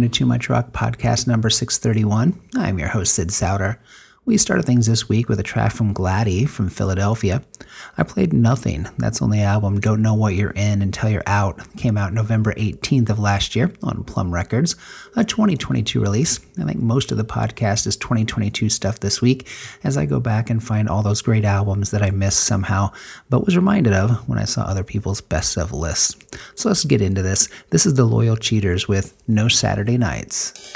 welcome to Too Much Rock podcast number 631. I'm your host, Sid Souter. We started things this week with a track from Gladie from Philadelphia. I played Nothing. That's on the album Don't Know What You're In Until You're Out. Came out November 18th of last year on Plum Records, a 2022 release. I think most of the podcast is 2022 stuff this week as I go back and find all those great albums that I missed somehow, but was reminded of when I saw other people's best of lists. So let's get into this. This is The Loyal Cheaters with No Saturday Nights.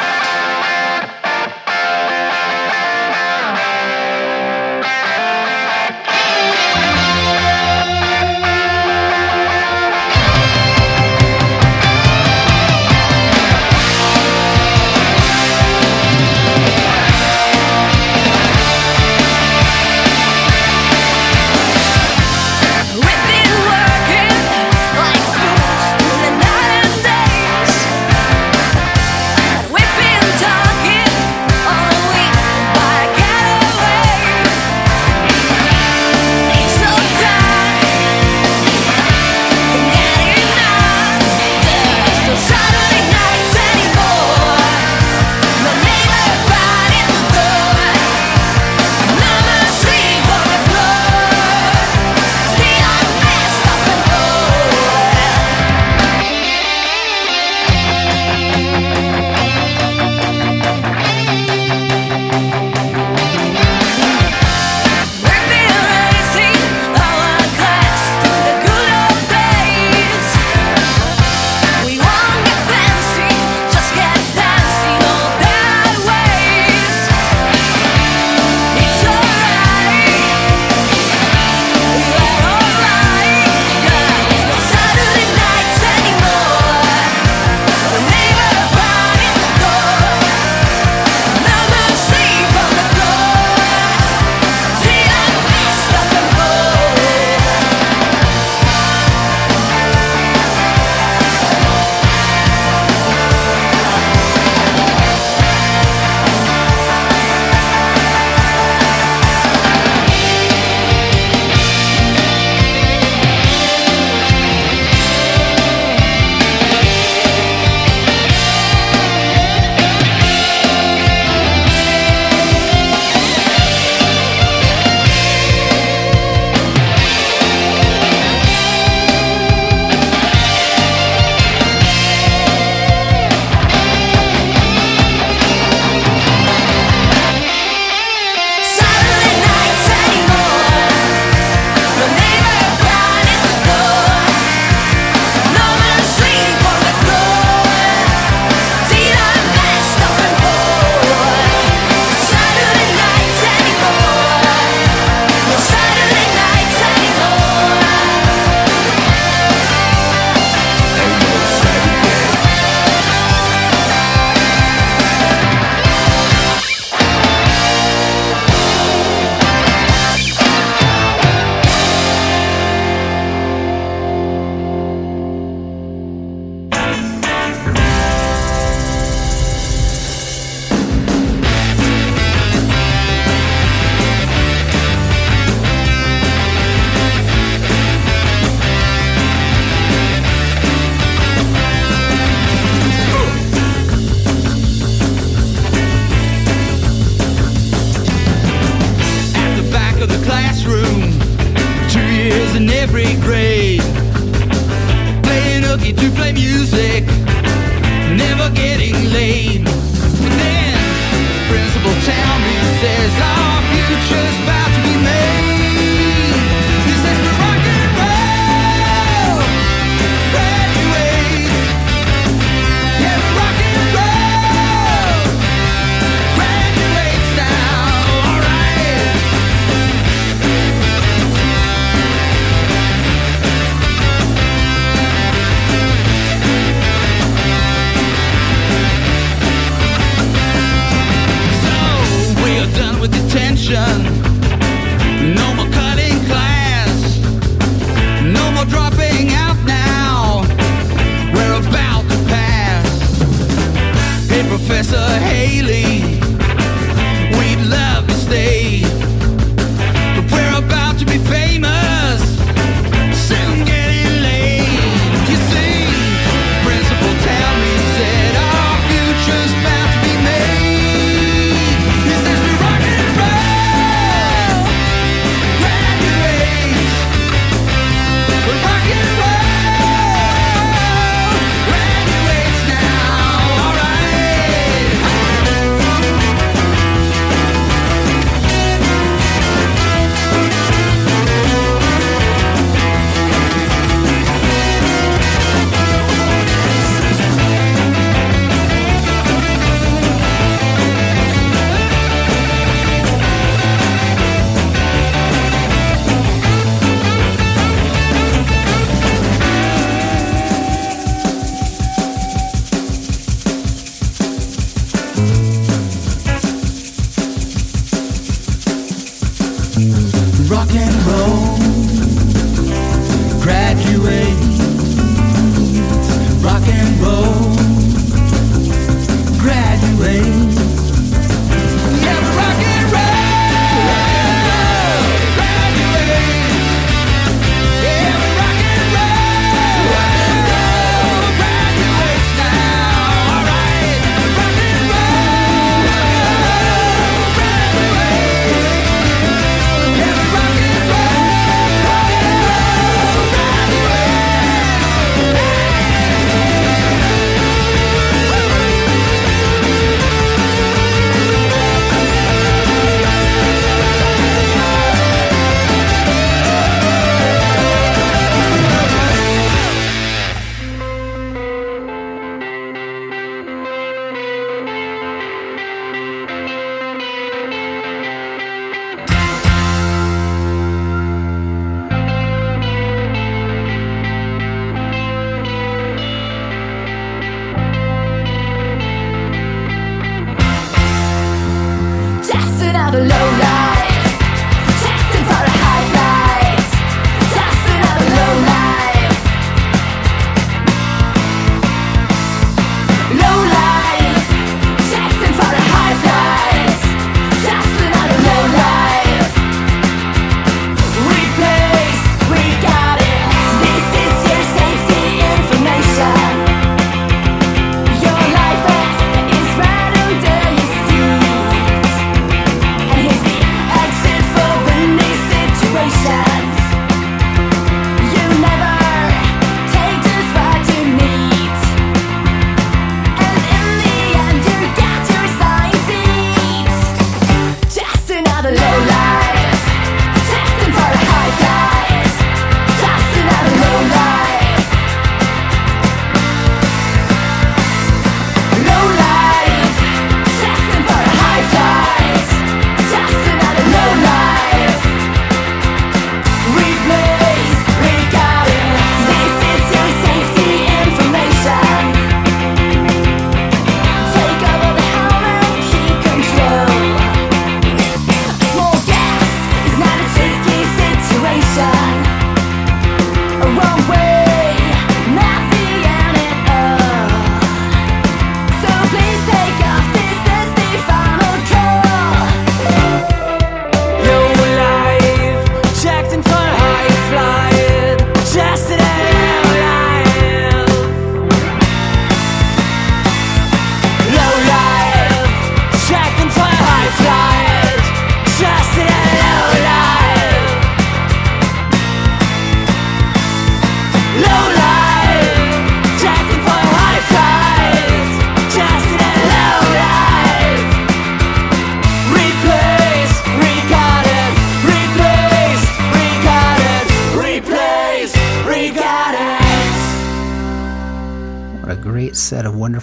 Just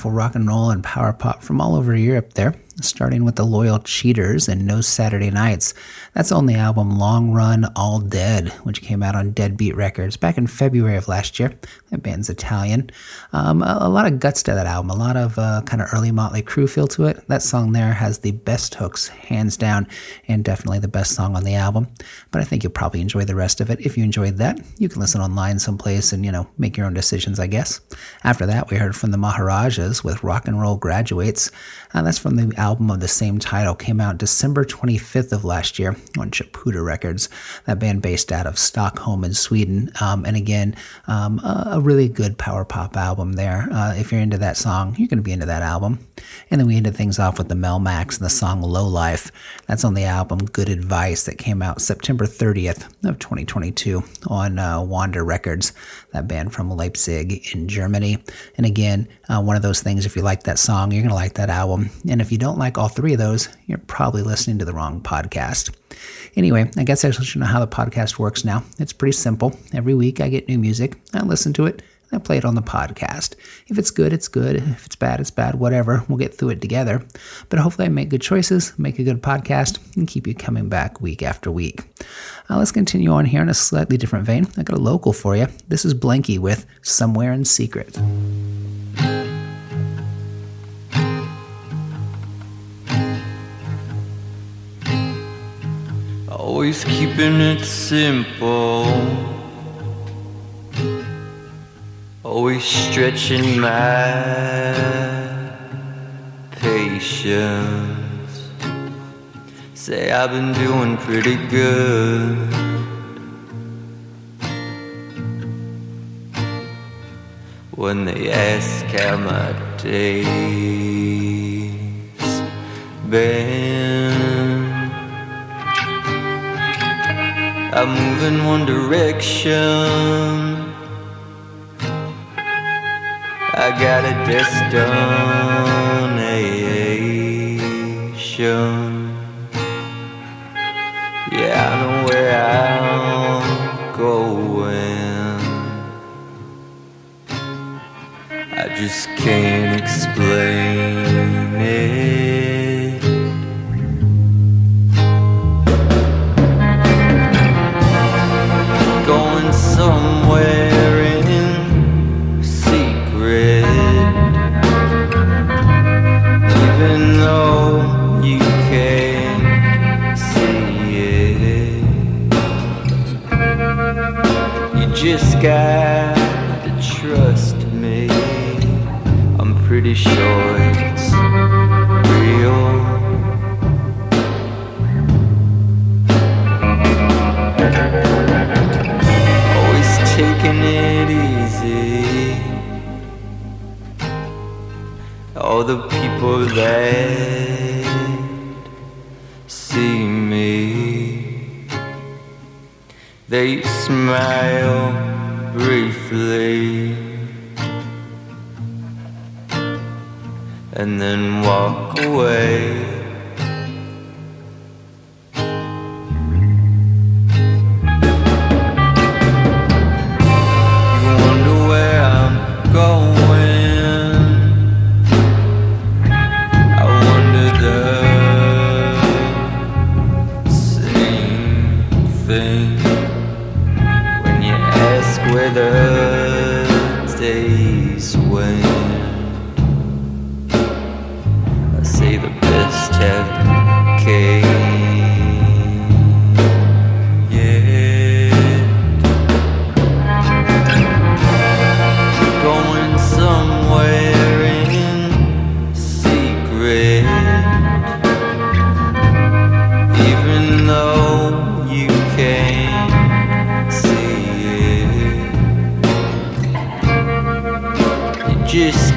wonderful rock and roll and power pop from all over Europe there, starting with the Loyal Cheaters and No Saturday Nights. That's the album Long Run All Dead, which came out on Deadbeat Records back in February of last year. That band's Italian. Um, a, a lot of guts to that album, a lot of uh, kind of early Motley Crue feel to it. That song there has the best hooks, hands down, and definitely the best song on the album. But I think you'll probably enjoy the rest of it. If you enjoyed that, you can listen online someplace and, you know, make your own decisions, I guess. After that, we heard from the Maharajas with Rock and Roll Graduates. Uh, that's from the album of the same title, came out December 25th of last year on Chaputa Records, that band based out of Stockholm in Sweden. Um, and again, um, a, a really good power pop album there. Uh, if you're into that song, you're going to be into that album. And then we ended things off with the Melmax and the song Low Life. That's on the album Good Advice that came out September 30th of 2022 on uh, Wander Records, that band from Leipzig in Germany. And again, uh, one of those things, if you like that song, you're going to like that album. And if you don't like all three of those, you're probably listening to the wrong podcast. Anyway, I guess I should know how the podcast works now. It's pretty simple. Every week I get new music, I listen to it, I play it on the podcast. If it's good, it's good. If it's bad, it's bad. Whatever. We'll get through it together. But hopefully, I make good choices, make a good podcast, and keep you coming back week after week. Uh, let's continue on here in a slightly different vein. I got a local for you. This is Blanky with Somewhere in Secret. Always keeping it simple. Always stretching my patience. Say I've been doing pretty good. When they ask how my days been. I move in one direction. I got a destination. Yeah, I know where I'm going. I just can't explain they smile briefly and then walk away.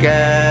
Just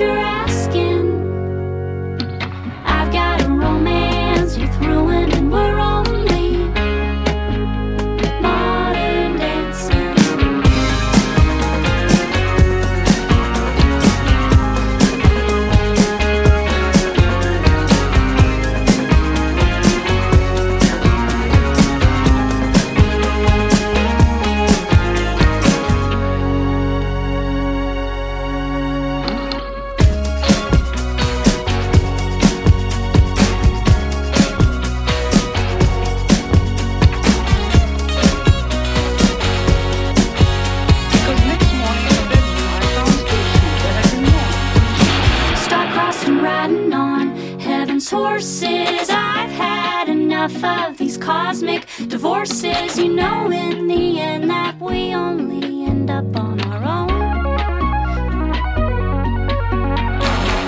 treasure enough of these cosmic divorces. You know, in the end, that we only end up on our own.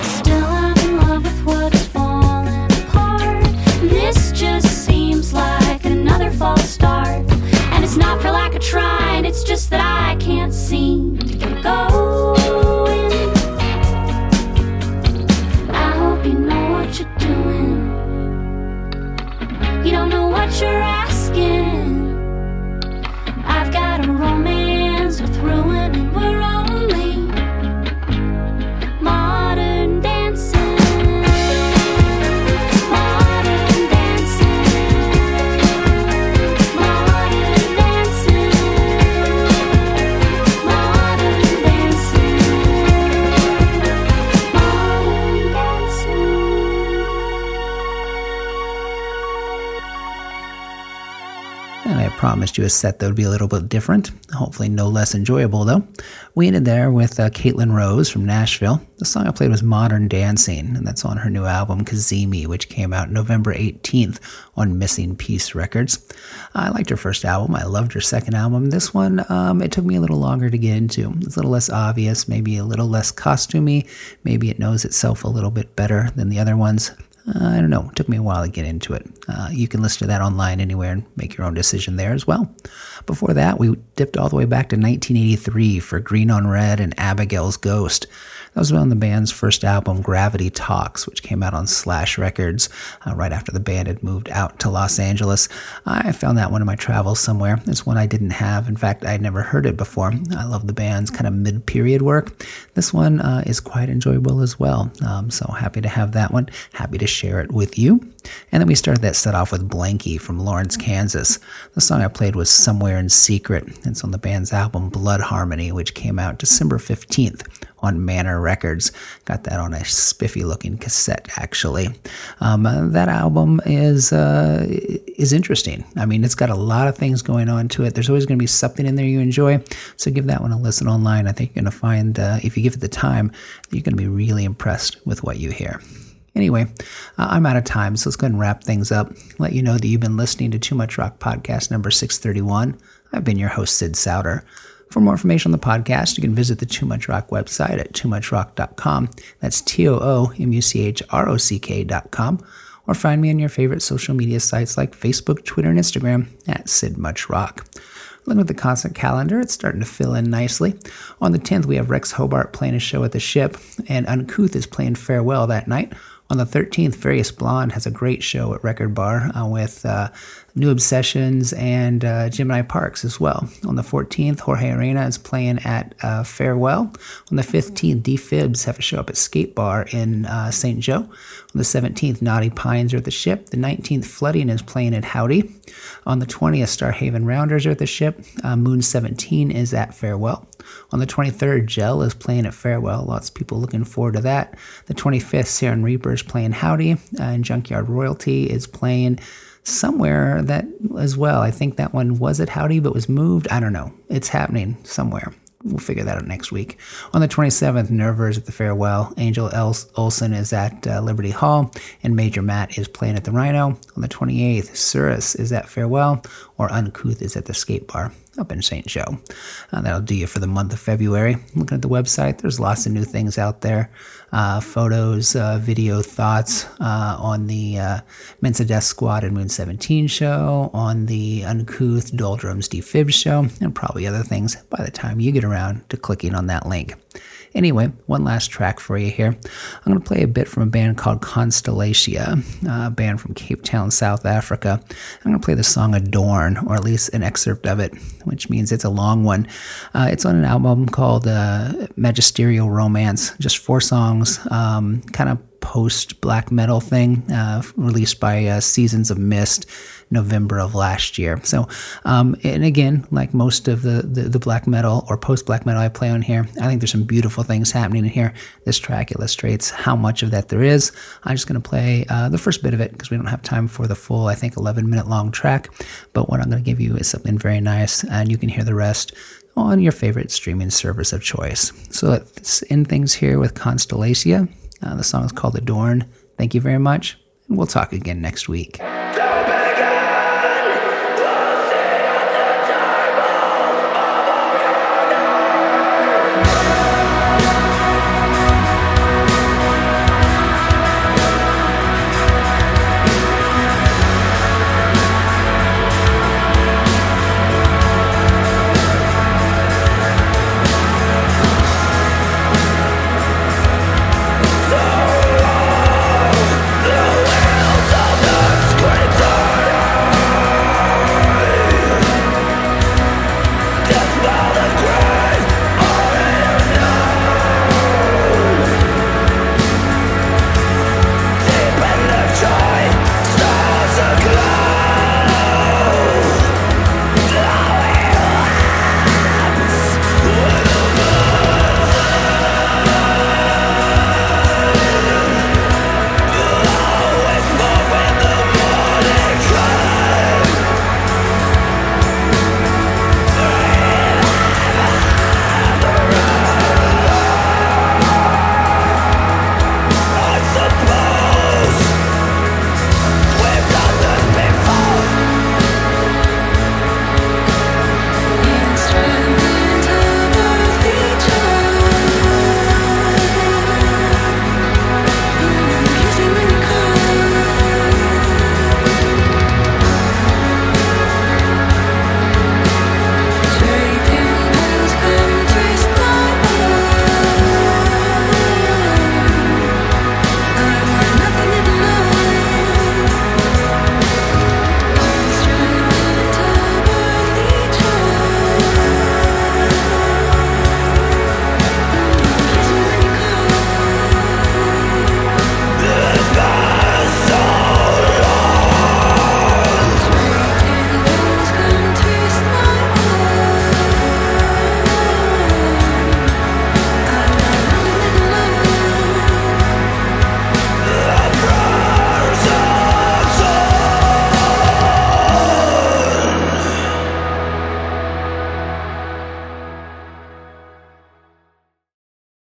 Still, I'm in love with what's falling apart. This just seems like another false start. And it's not for lack of trying, it's just that I promised you a set that would be a little bit different, hopefully no less enjoyable though. We ended there with uh, Caitlin Rose from Nashville. The song I played was Modern Dancing, and that's on her new album Cazimi, which came out November 18th on Missing Piece Records. I liked her first album. I loved her second album. This one, um, it took me a little longer to get into. It's a little less obvious, maybe a little less costumey. Maybe it knows itself a little bit better than the other ones. Uh, I don't know. It took me a while to get into it. Uh, you can listen to that online anywhere and make your own decision there as well. Before that, we dipped all the way back to 1983 for Green on Red and Abigail's Ghost. That was on the band's first album, Gravity Talks, which came out on Slash Records uh, right after the band had moved out to Los Angeles. I found that one in my travels somewhere. It's one I didn't have. In fact, I'd never heard it before. I love the band's kind of mid period work. This one uh, is quite enjoyable as well. Um, so happy to have that one. Happy to share it with you. And then we started that set off with Blanky from Lawrence, Kansas. The song I played was Somewhere in Secret. It's on the band's album Blood Harmony, which came out December 15th on Manor Records. Got that on a spiffy looking cassette, actually. Um, that album is uh, is interesting. I mean, it's got a lot of things going on to it. There's always going to be something in there you enjoy. So give that one a listen online. I think you're going to find, uh, if you give it the time, you're going to be really impressed with what you hear. Anyway, uh, I'm out of time, so let's go ahead and wrap things up. Let you know that you've been listening to Too Much Rock Podcast number 631. I've been your host, Sid Souter. For more information on the podcast, you can visit the Too Much Rock website at toomuchrock.com. That's T O O M U C H R O C K.com. Or find me on your favorite social media sites like Facebook, Twitter, and Instagram at Sid Much Rock. Looking at the concert calendar, it's starting to fill in nicely. On the 10th, we have Rex Hobart playing a show at the Ship, and Uncouth is playing Farewell that night. On the 13th, Various Blonde has a great show at Record Bar uh, with uh, New Obsessions and uh, Gemini Parks as well. On the 14th, Jorge Arana is playing at uh, Farewell. On the 15th, D-Fibs have a show up at Skate Bar in uh, St. Joe. On the 17th, Naughty Pines are at the Ship. The 19th, Flooding is playing at Howdy. On the 20th, Starhaven Rounders are at the Ship. Uh, Moon 17 is at Farewell. On the 23rd, Gel is playing at Farewell. Lots of people looking forward to that. The 25th, Siren Reaper is playing Howdy. Uh, and Junkyard Royalty is playing somewhere that as well. I think that one was at Howdy but was moved. I don't know. It's happening somewhere. We'll figure that out next week. On the 27th, Nerver is at the Farewell. Angel Els- Olsen is at uh, Liberty Hall. And Major Matt is playing at the Rhino. On the 28th, Surus is at Farewell. Or Uncouth is at the Skate Bar up in St. Joe. Uh, that'll do you for the month of February. Looking at the website, there's lots of new things out there uh, photos, uh, video thoughts uh, on the uh, Mensa Death Squad and Moon 17 show, on the Uncouth Doldrums Defib show, and probably other things by the time you get around to clicking on that link. Anyway, one last track for you here. I'm going to play a bit from a band called Constellatia, a band from Cape Town, South Africa. I'm going to play the song Adorn, or at least an excerpt of it, which means it's a long one. Uh, it's on an album called uh, Magisterial Romance, just four songs, um, kind of post black metal thing, uh, released by uh, Seasons of Mist. November of last year. So, um, and again, like most of the, the, the black metal or post black metal I play on here, I think there's some beautiful things happening in here. This track illustrates how much of that there is. I'm just going to play uh, the first bit of it because we don't have time for the full, I think, 11 minute long track. But what I'm going to give you is something very nice, and you can hear the rest on your favorite streaming service of choice. So let's end things here with Constellatia. Uh, the song is called Adorn. Thank you very much, and we'll talk again next week.